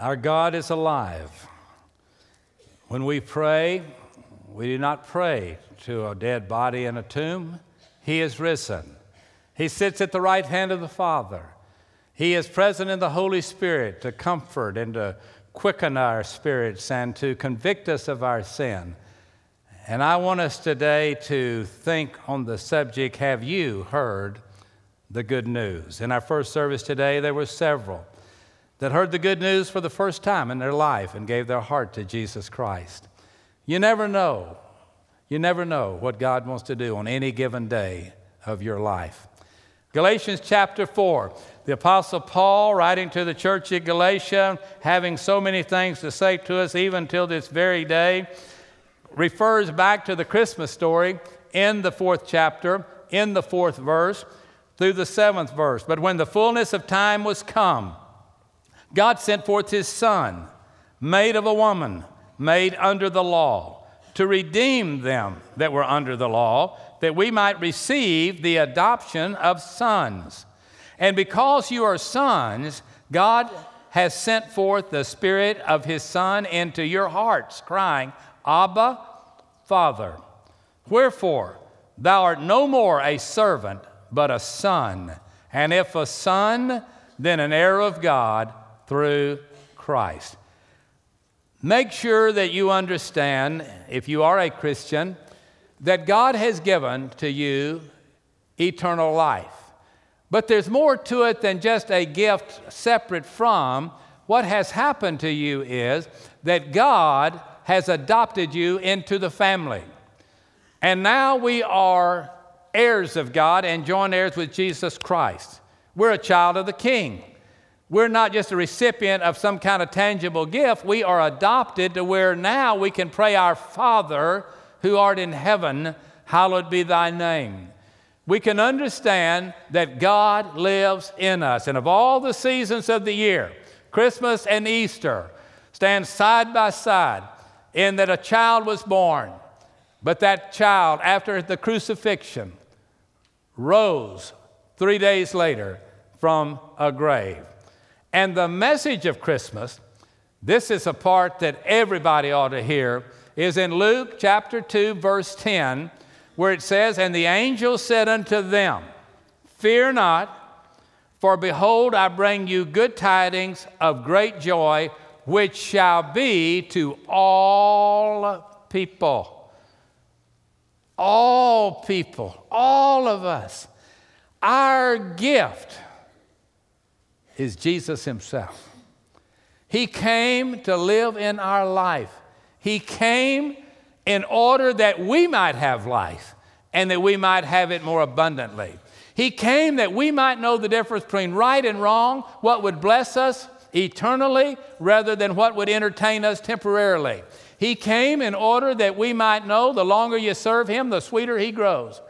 Our God is alive. When we pray, we do not pray to a dead body in a tomb. He is risen. He sits at the right hand of the Father. He is present in the Holy Spirit to comfort and to quicken our spirits and to convict us of our sin. And I want us today to think on the subject Have you heard the good news? In our first service today, there were several that heard the good news for the first time in their life and gave their heart to Jesus Christ. You never know. You never know what God wants to do on any given day of your life. Galatians chapter 4. The Apostle Paul, writing to the church at Galatia, having so many things to say to us even till this very day, refers back to the Christmas story in the fourth chapter, in the fourth verse, through the seventh verse. But when the fullness of time was come, God sent forth his Son, made of a woman, made under the law, to redeem them that were under the law, that we might receive the adoption of sons. And because you are sons, God has sent forth the Spirit of His Son into your hearts, crying, Abba, Father. Wherefore, thou art no more a servant, but a son. And if a son, then an heir of God through Christ. Make sure that you understand, if you are a Christian, that God has given to you eternal life. But there's more to it than just a gift separate from what has happened to you is that God has adopted you into the family. And now we are heirs of God and joint heirs with Jesus Christ. We're a child of the King. We're not just a recipient of some kind of tangible gift. We are adopted to where now we can pray, Our Father who art in heaven, hallowed be thy name. We can understand that God lives in us. And of all the seasons of the year, Christmas and Easter stand side by side in that a child was born. But that child, after the crucifixion, rose three days later from a grave. And the message of Christmas, this is a part that everybody ought to hear, is in Luke chapter 2, verse 10, where it says, And the angel said unto them, Fear not, for behold, I bring you good tidings of great joy, which shall be to all people. All people, all of us. Our gift is Jesus Himself. He came to live in our life. He came in order that we might have life and that we might have it more abundantly. He came that we might know the difference between right and wrong, what would bless us eternally rather than what would entertain us temporarily. He came in order that we might know the longer you serve Him, the sweeter He grows.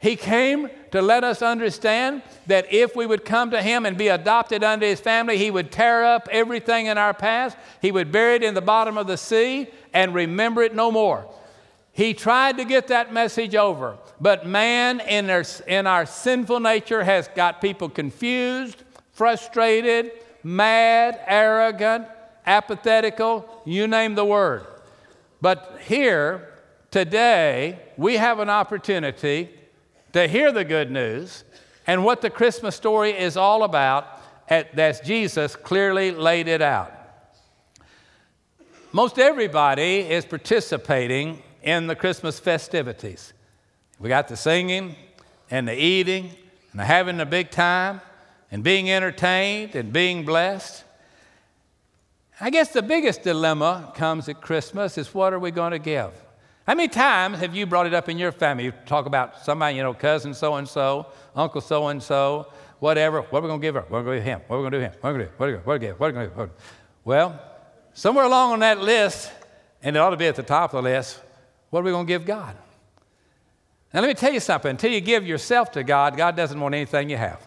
He came to let us understand that if we would come to Him and be adopted unto His family, He would tear up everything in our past, He would bury it in the bottom of the sea and remember it no more. He tried to get that message over, but man in our, in our sinful nature has got people confused, frustrated, mad, arrogant, apathetical, you name the word. But here, today, we have an opportunity to hear the good news and what the Christmas story is all about, as Jesus clearly laid it out. Most everybody is participating in the Christmas festivities. We got the singing and the eating and the having a big time and being entertained and being blessed. I guess the biggest dilemma comes at Christmas is what are we going to give? How many times have you brought it up in your family? You talk about somebody, you know, cousin so and so, uncle so and so, whatever. What are we going to give her? What are we going to give him? What are we going to do him? What are we going to do? What are we going to give? What are we going to do? Well, somewhere along on that list, and it ought to be at the top of the list, what are we going to give God? Now, let me tell you something. Until you give yourself to God, God doesn't want anything you have.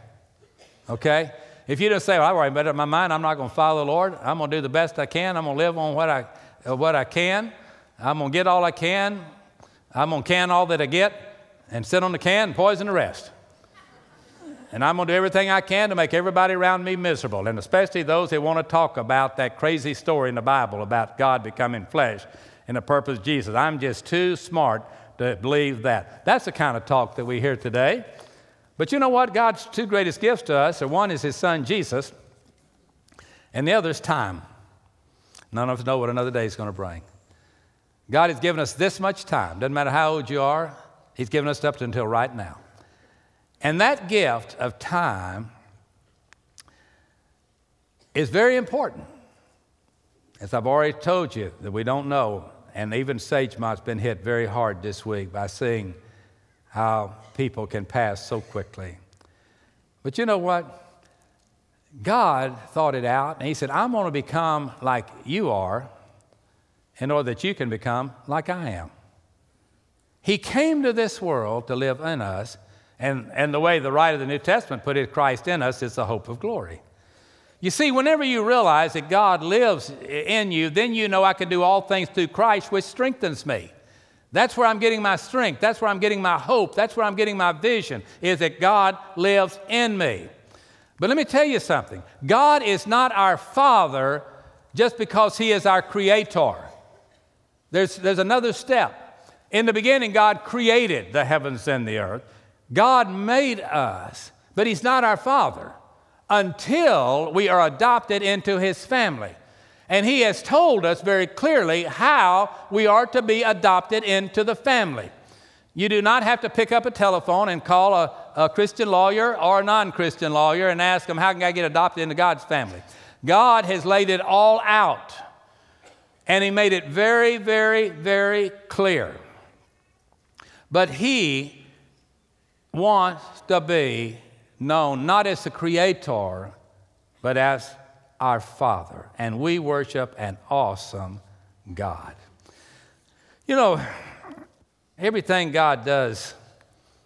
Okay? If you don't say, well, I already made up my mind, I'm not going to follow the Lord, I'm going to do the best I can, I'm going to live on what I, what I can, I'm going to get all I can. I'm going to can all that I get and sit on the can and poison the rest. and I'm going to do everything I can to make everybody around me miserable, and especially those that want to talk about that crazy story in the Bible about God becoming flesh and the purpose of Jesus. I'm just too smart to believe that. That's the kind of talk that we hear today. But you know what? God's two greatest gifts to us are one is His Son Jesus, and the other is time. None of us know what another day is going to bring. God has given us this much time. Doesn't matter how old you are, He's given us up until right now. And that gift of time is very important. As I've already told you, that we don't know, and even Sagemont's been hit very hard this week by seeing how people can pass so quickly. But you know what? God thought it out, and He said, I'm going to become like you are in order that you can become like I am. He came to this world to live in us, and, and the way the writer of the New Testament put it, Christ in us is the hope of glory. You see, whenever you realize that God lives in you, then you know I can do all things through Christ, which strengthens me. That's where I'm getting my strength. That's where I'm getting my hope. That's where I'm getting my vision, is that God lives in me. But let me tell you something God is not our Father just because He is our Creator. There's, there's another step. In the beginning, God created the heavens and the earth. God made us, but He's not our Father until we are adopted into His family. And He has told us very clearly how we are to be adopted into the family. You do not have to pick up a telephone and call a, a Christian lawyer or a non Christian lawyer and ask them, How can I get adopted into God's family? God has laid it all out. And he made it very, very, very clear. But he wants to be known not as the creator, but as our Father. And we worship an awesome God. You know, everything God does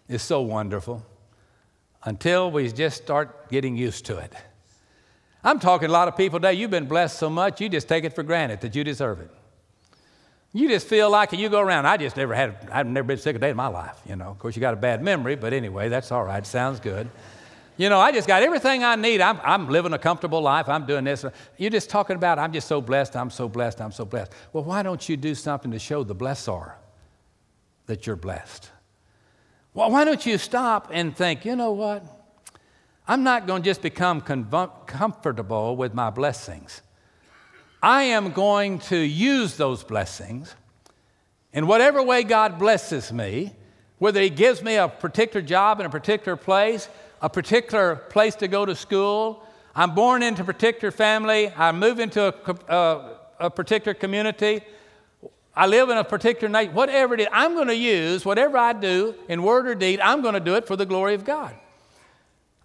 is so wonderful until we just start getting used to it. I'm talking a lot of people today, you've been blessed so much, you just take it for granted that you deserve it. You just feel like it, you go around. I just never had, I've never been sick a day in my life, you know. Of course, you got a bad memory, but anyway, that's all right. Sounds good. You know, I just got everything I need. I'm, I'm living a comfortable life. I'm doing this. You're just talking about, I'm just so blessed, I'm so blessed, I'm so blessed. Well, why don't you do something to show the blessor that you're blessed? Well, why don't you stop and think, you know what? I'm not going to just become comfortable with my blessings. I am going to use those blessings in whatever way God blesses me, whether He gives me a particular job in a particular place, a particular place to go to school, I'm born into a particular family, I move into a, a, uh, a particular community, I live in a particular nation, whatever it is, I'm going to use whatever I do in word or deed, I'm going to do it for the glory of God.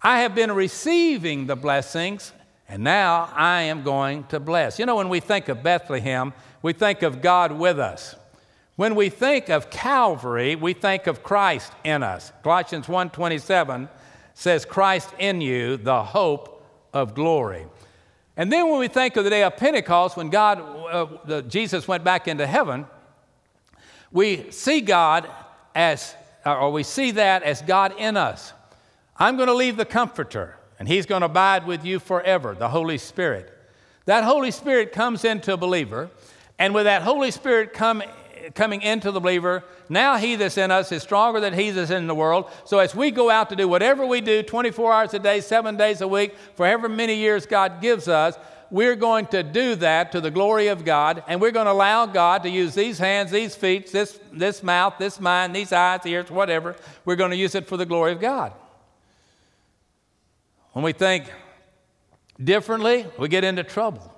I have been receiving the blessings, and now I am going to bless. You know, when we think of Bethlehem, we think of God with us. When we think of Calvary, we think of Christ in us. Colossians 1:27 says, "Christ in you, the hope of glory." And then when we think of the day of Pentecost, when God, uh, Jesus went back into heaven, we see God as, or we see that as God in us. I'm going to leave the Comforter, and He's going to abide with you forever, the Holy Spirit. That Holy Spirit comes into a believer, and with that Holy Spirit come, coming into the believer, now He that's in us is stronger than He that's in the world. So as we go out to do whatever we do, 24 hours a day, seven days a week, for however many years God gives us, we're going to do that to the glory of God, and we're going to allow God to use these hands, these feet, this, this mouth, this mind, these eyes, ears, whatever. We're going to use it for the glory of God. When we think differently, we get into trouble.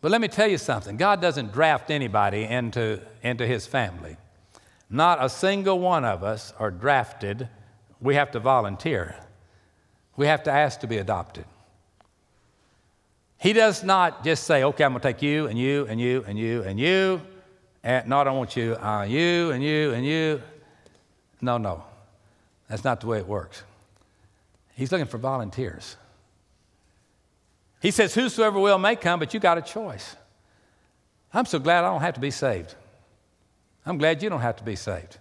But let me tell you something God doesn't draft anybody into, into his family. Not a single one of us are drafted. We have to volunteer, we have to ask to be adopted. He does not just say, okay, I'm going to take you and you and you and you and you, and not I want you, uh, you and you and you. No, no. That's not the way it works. He's looking for volunteers. He says, Whosoever will may come, but you got a choice. I'm so glad I don't have to be saved. I'm glad you don't have to be saved.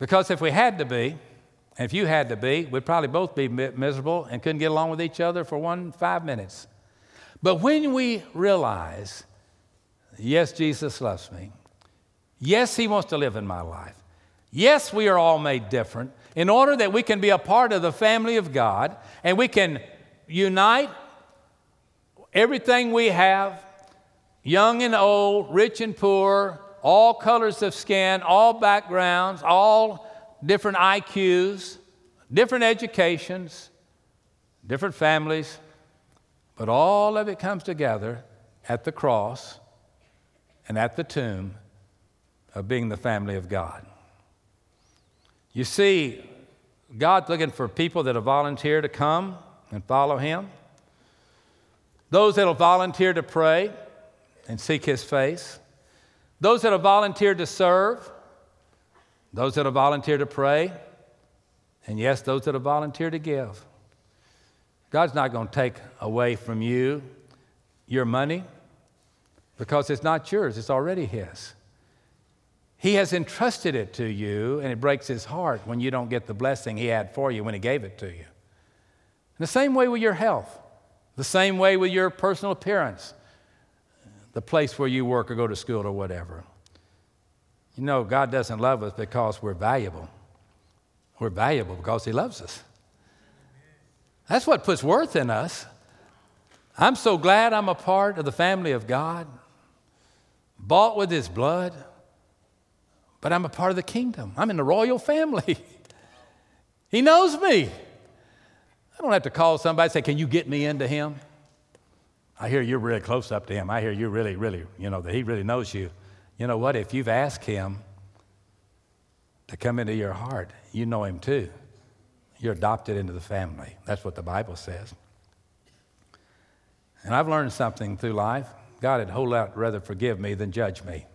Because if we had to be, And if you had to be, we'd probably both be miserable and couldn't get along with each other for one, five minutes. But when we realize, yes, Jesus loves me, yes, He wants to live in my life, yes, we are all made different, in order that we can be a part of the family of God and we can unite everything we have, young and old, rich and poor, all colors of skin, all backgrounds, all different IQs, different educations, different families, but all of it comes together at the cross and at the tomb of being the family of God. You see, God's looking for people that will volunteer to come and follow Him, those that will volunteer to pray and seek His face, those that'll volunteer to serve, those that'll volunteer to pray, and yes, those that'll volunteer to give. God's not going to take away from you your money because it's not yours, it's already His. He has entrusted it to you, and it breaks His heart when you don't get the blessing He had for you when He gave it to you. In the same way with your health, the same way with your personal appearance, the place where you work or go to school or whatever. You know, God doesn't love us because we're valuable. We're valuable because He loves us. That's what puts worth in us. I'm so glad I'm a part of the family of God, bought with His blood, but I'm a part of the kingdom. I'm in the royal family. he knows me. I don't have to call somebody and say, Can you get me into Him? I hear you're really close up to him. I hear you really, really, you know, that he really knows you. You know what? If you've asked him to come into your heart, you know him too. You're adopted into the family. That's what the Bible says. And I've learned something through life. God had whole lot rather forgive me than judge me.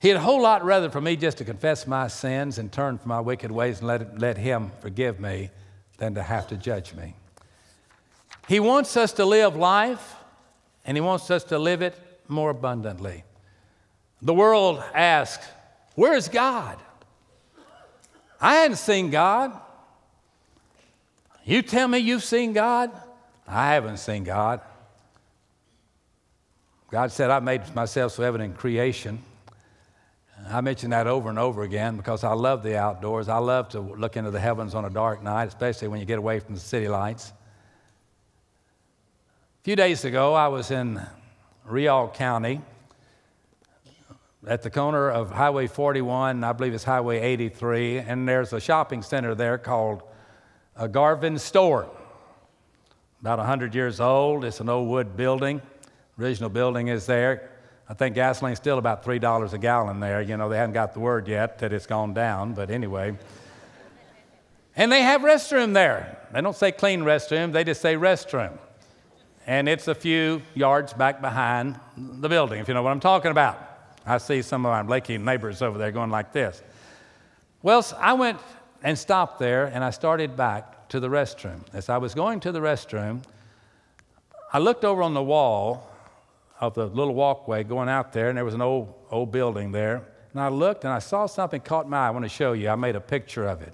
He had a whole lot rather for me just to confess my sins and turn from my wicked ways and let, let Him forgive me than to have to judge me. He wants us to live life, and He wants us to live it more abundantly. The world asks, Where is God? I hadn't seen God. You tell me you've seen God? I haven't seen God. God said, I made myself so evident in creation. I mention that over and over again because I love the outdoors. I love to look into the heavens on a dark night, especially when you get away from the city lights A few days ago, I was in Real County at the corner of Highway 41, I believe it's Highway 83, and there's a shopping center there called a Garvin Store. About 100 years old. It's an old wood building. Original building is there. I think gasoline's still about $3 a gallon there. You know, they haven't got the word yet that it's gone down, but anyway. and they have restroom there. They don't say clean restroom, they just say restroom and it's a few yards back behind the building, if you know what I'm talking about. I see some of my Leakey neighbors over there going like this. Well, I went and stopped there, and I started back to the restroom. As I was going to the restroom, I looked over on the wall of the little walkway going out there, and there was an old, old building there. And I looked and I saw something caught my eye. I want to show you. I made a picture of it.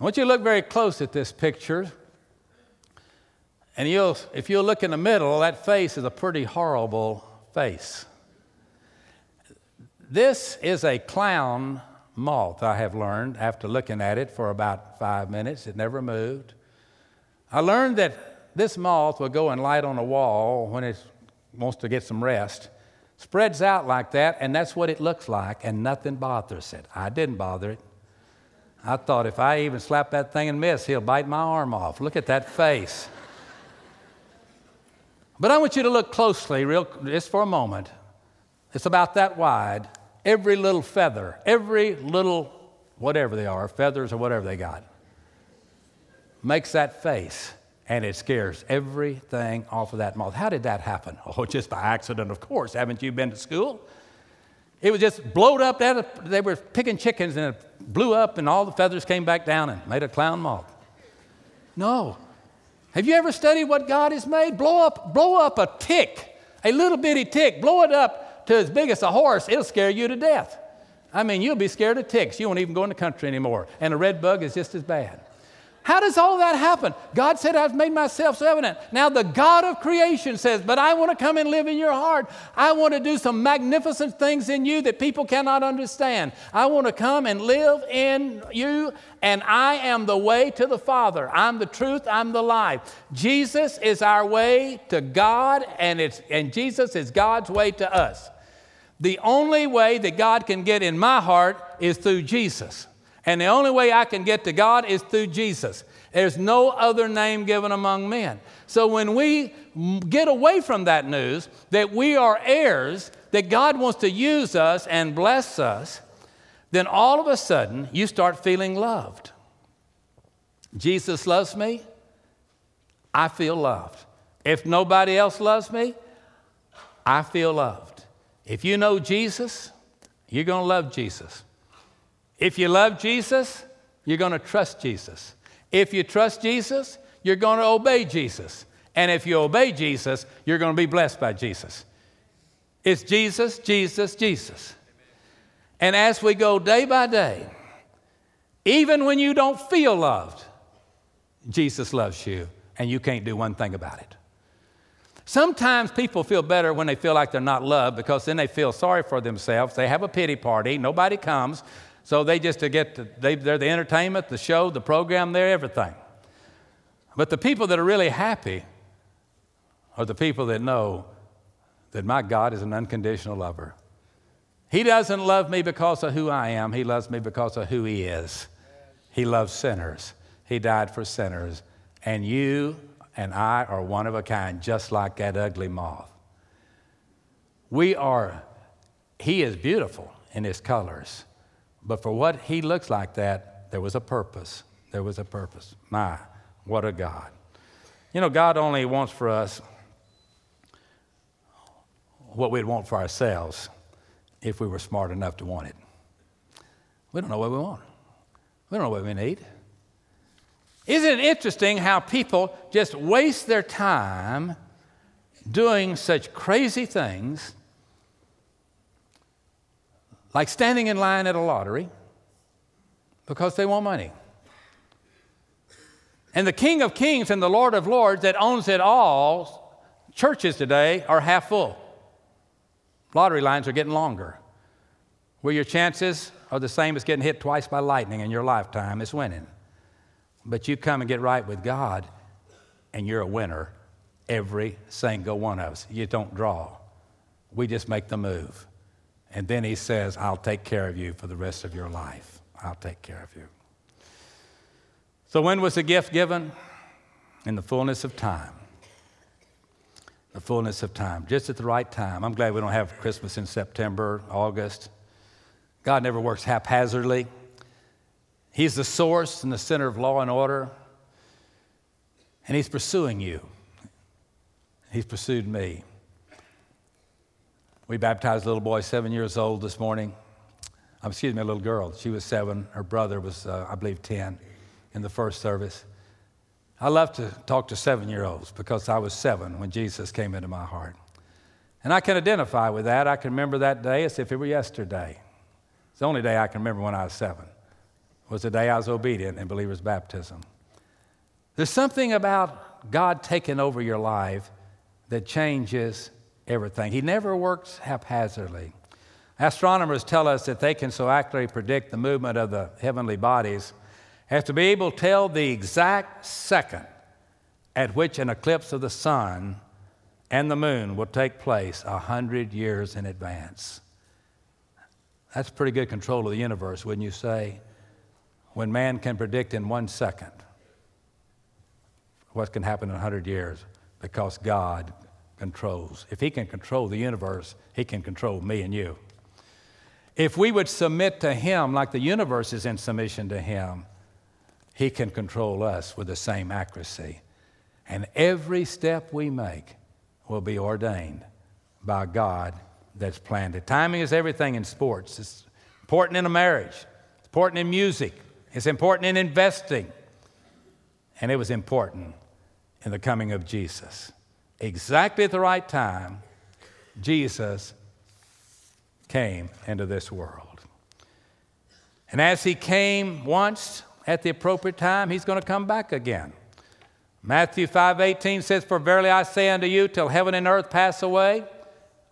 I want you to look very close at this picture and you'll, if you look in the middle, that face is a pretty horrible face. This is a clown moth, I have learned after looking at it for about five minutes. It never moved. I learned that this moth will go and light on a wall when it wants to get some rest, spreads out like that, and that's what it looks like, and nothing bothers it. I didn't bother it. I thought if I even slap that thing and miss, he'll bite my arm off. Look at that face. But I want you to look closely, real, just for a moment. It's about that wide. Every little feather, every little whatever they are, feathers or whatever they got, makes that face, and it scares everything off of that moth. How did that happen? Oh, just by accident, of course. Haven't you been to school? It was just blowed up. They were picking chickens, and it blew up, and all the feathers came back down and made a clown moth. No, have you ever studied what God has made? Blow up, blow up a tick, a little bitty tick, blow it up to as big as a horse, it'll scare you to death. I mean, you'll be scared of ticks. You won't even go in the country anymore. And a red bug is just as bad. How does all that happen? God said, I've made myself so evident. Now, the God of creation says, But I want to come and live in your heart. I want to do some magnificent things in you that people cannot understand. I want to come and live in you, and I am the way to the Father. I'm the truth, I'm the life. Jesus is our way to God, and, it's, and Jesus is God's way to us. The only way that God can get in my heart is through Jesus. And the only way I can get to God is through Jesus. There's no other name given among men. So when we get away from that news that we are heirs, that God wants to use us and bless us, then all of a sudden you start feeling loved. Jesus loves me, I feel loved. If nobody else loves me, I feel loved. If you know Jesus, you're going to love Jesus. If you love Jesus, you're going to trust Jesus. If you trust Jesus, you're going to obey Jesus. And if you obey Jesus, you're going to be blessed by Jesus. It's Jesus, Jesus, Jesus. And as we go day by day, even when you don't feel loved, Jesus loves you, and you can't do one thing about it. Sometimes people feel better when they feel like they're not loved because then they feel sorry for themselves. They have a pity party, nobody comes. So they just to get to, they, they're the entertainment, the show, the program, they're everything. But the people that are really happy are the people that know that my God is an unconditional lover. He doesn't love me because of who I am, He loves me because of who He is. He loves sinners, He died for sinners. And you and I are one of a kind, just like that ugly moth. We are, He is beautiful in His colors. But for what he looks like that, there was a purpose. There was a purpose. My, what a God. You know, God only wants for us what we'd want for ourselves if we were smart enough to want it. We don't know what we want. We don't know what we need. Isn't it interesting how people just waste their time doing such crazy things like standing in line at a lottery because they want money. And the King of Kings and the Lord of Lords that owns it all, churches today are half full. Lottery lines are getting longer. Where your chances are the same as getting hit twice by lightning in your lifetime is winning. But you come and get right with God, and you're a winner. Every single one of us. You don't draw, we just make the move. And then he says, I'll take care of you for the rest of your life. I'll take care of you. So, when was the gift given? In the fullness of time. The fullness of time, just at the right time. I'm glad we don't have Christmas in September, August. God never works haphazardly. He's the source and the center of law and order. And He's pursuing you. He's pursued me. We baptized a little boy, seven years old, this morning. Um, excuse me, a little girl. She was seven. Her brother was, uh, I believe, 10 in the first service. I love to talk to seven year olds because I was seven when Jesus came into my heart. And I can identify with that. I can remember that day as if it were yesterday. It's the only day I can remember when I was seven. It was the day I was obedient in believer's baptism. There's something about God taking over your life that changes everything. He never works haphazardly. Astronomers tell us that they can so accurately predict the movement of the heavenly bodies as to be able to tell the exact second at which an eclipse of the sun and the moon will take place a hundred years in advance. That's pretty good control of the universe, wouldn't you say? When man can predict in one second what can happen in a hundred years because God controls. If He can control the universe, He can control me and you. If we would submit to Him like the universe is in submission to Him, He can control us with the same accuracy. And every step we make will be ordained by God that's planned it. Timing is everything in sports. It's important in a marriage, it's important in music, it's important in investing, and it was important in the coming of Jesus exactly at the right time, Jesus came into this world. And as he came once at the appropriate time, he's going to come back again. Matthew 5:18 says, "For verily I say unto you, till heaven and earth pass away,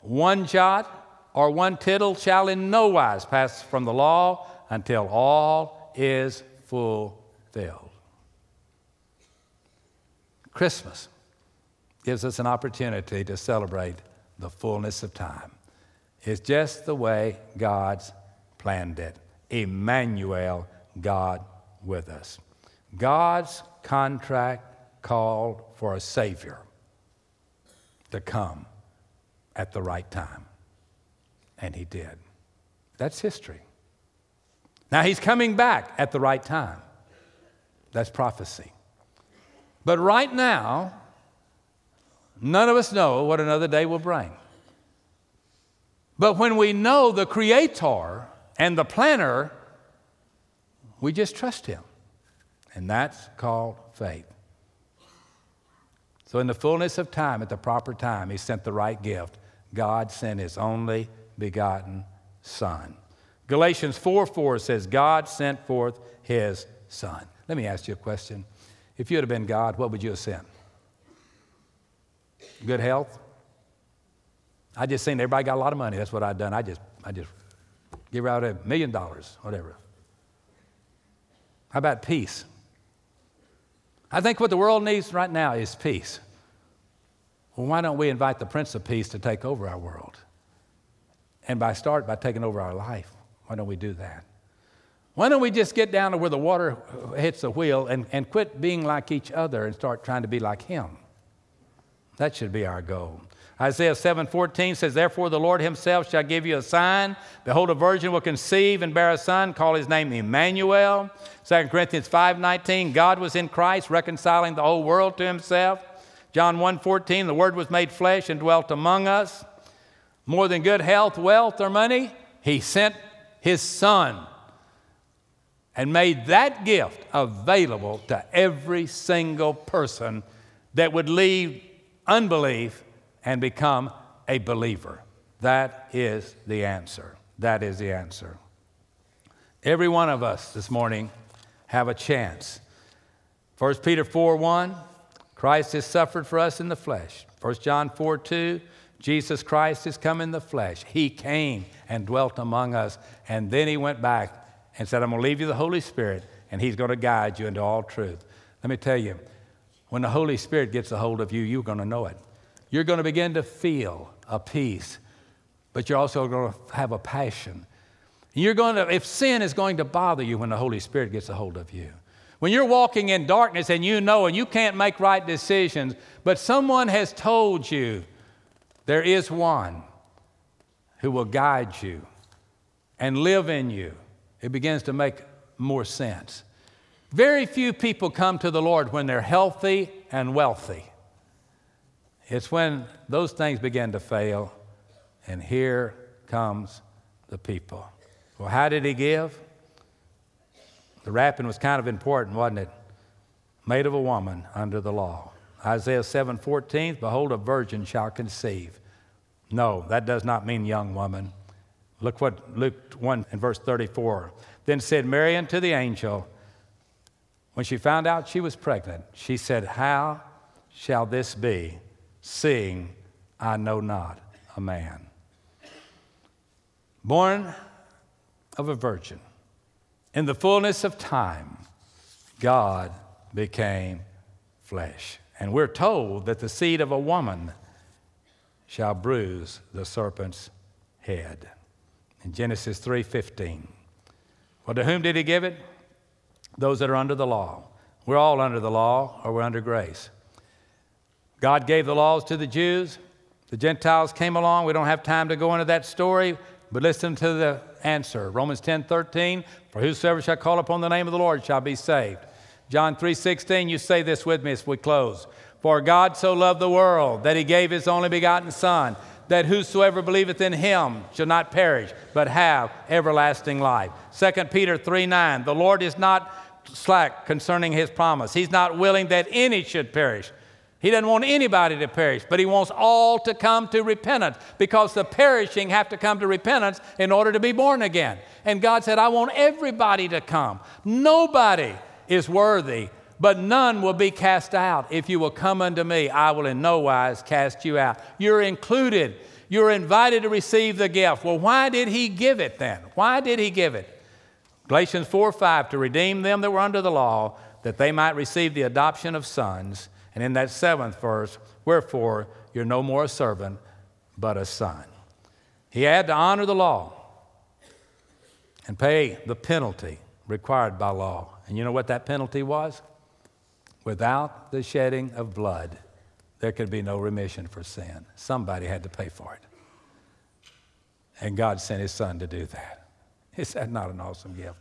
one jot or one tittle shall in no wise pass from the law until all is fulfilled." Christmas gives us an opportunity to celebrate the fullness of time. It's just the way God's planned it. Emmanuel, God with us. God's contract called for a Savior to come at the right time. And He did. That's history. Now He's coming back at the right time. That's prophecy. But right now, none of us know what another day will bring. But when we know the Creator and the planner, we just trust Him. And that's called faith. So, in the fullness of time, at the proper time, He sent the right gift. God sent His only begotten Son. Galatians 4 4 says, God sent forth His Son. Let me ask you a question. If you had been God, what would you have sent? Good health? I just seen everybody got a lot of money. That's what I'd done. I just, I just give out a million dollars, whatever. How about peace? I think what the world needs right now is peace. Well, why don't we invite the Prince of Peace to take over our world? And by start by taking over our life. Why don't we do that? Why don't we just get down to where the water hits the wheel and, and quit being like each other and start trying to be like Him? That should be our goal. Isaiah 7:14 says, Therefore the Lord himself shall give you a sign. Behold, a virgin will conceive and bear a son, call his name Emmanuel. 2 Corinthians 5:19, God was in Christ, reconciling the whole world to himself. John 1:14, the word was made flesh and dwelt among us. More than good health, wealth, or money, he sent his son and made that gift available to every single person that would leave unbelief and become a believer. That is the answer. That is the answer. Every one of us this morning have a chance. 1 Peter 4 1, Christ has suffered for us in the flesh. 1 John 4 2, Jesus Christ has come in the flesh. He came and dwelt among us, and then he went back and said, I'm going to leave you the Holy Spirit, and he's going to guide you into all truth. Let me tell you, when the Holy Spirit gets a hold of you, you're going to know it. You're going to begin to feel a peace, but you're also going to have a passion. You're going to, if sin is going to bother you when the Holy Spirit gets a hold of you, when you're walking in darkness and you know and you can't make right decisions, but someone has told you there is one who will guide you and live in you, it begins to make more sense. Very few people come to the Lord when they're healthy and wealthy. It's when those things begin to fail, and here comes the people. Well, how did he give? The wrapping was kind of important, wasn't it? Made of a woman under the law. Isaiah 7:14, behold, a virgin shall conceive. No, that does not mean young woman. Look what Luke 1 and verse 34. Then said Mary unto the angel, when she found out she was pregnant, she said, How shall this be? seeing I know not a man. Born of a virgin, in the fullness of time, God became flesh. And we're told that the seed of a woman shall bruise the serpent's head. In Genesis 3:15. Well, to whom did he give it? Those that are under the law. We're all under the law or we're under grace. God gave the laws to the Jews. The Gentiles came along. We don't have time to go into that story, but listen to the answer. Romans 10 13, for whosoever shall call upon the name of the Lord shall be saved. John 3 16, you say this with me as we close. For God so loved the world that he gave his only begotten Son, that whosoever believeth in him shall not perish, but have everlasting life. 2 Peter 3 9, the Lord is not slack concerning his promise. He's not willing that any should perish He doesn't want anybody to perish, but he wants all to come to repentance because the perishing have to come to repentance in order to be born again. And God said, I want everybody to come. Nobody is worthy, but none will be cast out. If you will come unto me, I will in no wise cast you out. You're included. You're invited to receive the gift. Well, why did he give it then? Why did he give it? Galatians 4 5, to redeem them that were under the law, that they might receive the adoption of sons. And in that seventh verse, wherefore you're no more a servant, but a son. He had to honor the law and pay the penalty required by law. And you know what that penalty was? Without the shedding of blood, there could be no remission for sin. Somebody had to pay for it. And God sent His Son to do that. Is that not an awesome gift?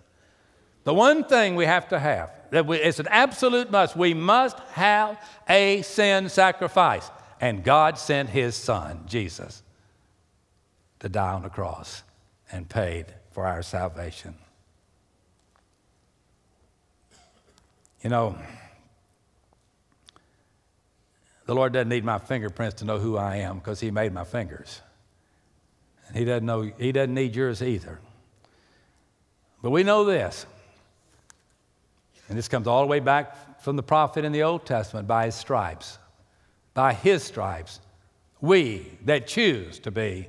The one thing we have to have, that we, it's an absolute must, we must have a sin sacrifice. And God sent His Son, Jesus, to die on the cross and paid for our salvation. You know, the Lord doesn't need my fingerprints to know who I am because He made my fingers. And He doesn't, know, he doesn't need yours either. But we know this and this comes all the way back from the prophet in the Old Testament by his stripes. By his stripes, we that choose to be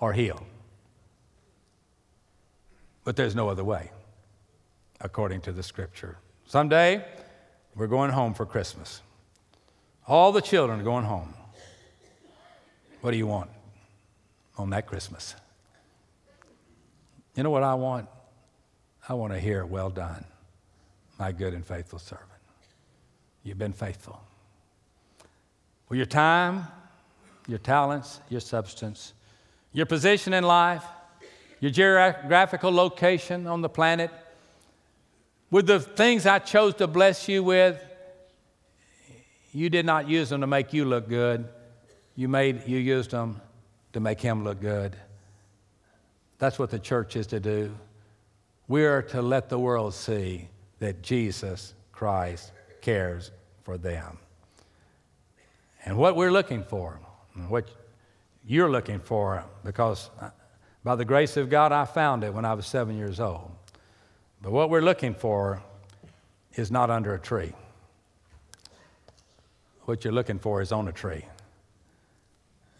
are healed. But there's no other way, according to the scripture. Someday, we're going home for Christmas. All the children are going home. What do you want on that Christmas? You know what I want? I want to hear, well done, my good and faithful servant. You've been faithful. Well, your time, your talents, your substance, your position in life, your geographical location on the planet, with the things I chose to bless you with, you did not use them to make you look good. You, made, you used them to make him look good. That's what the church is to do. We are to let the world see that Jesus Christ cares for them. And what we're looking for, what you're looking for, because by the grace of God, I found it when I was seven years old. But what we're looking for is not under a tree. What you're looking for is on a tree.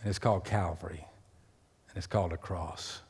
And it's called Calvary, and it's called a cross.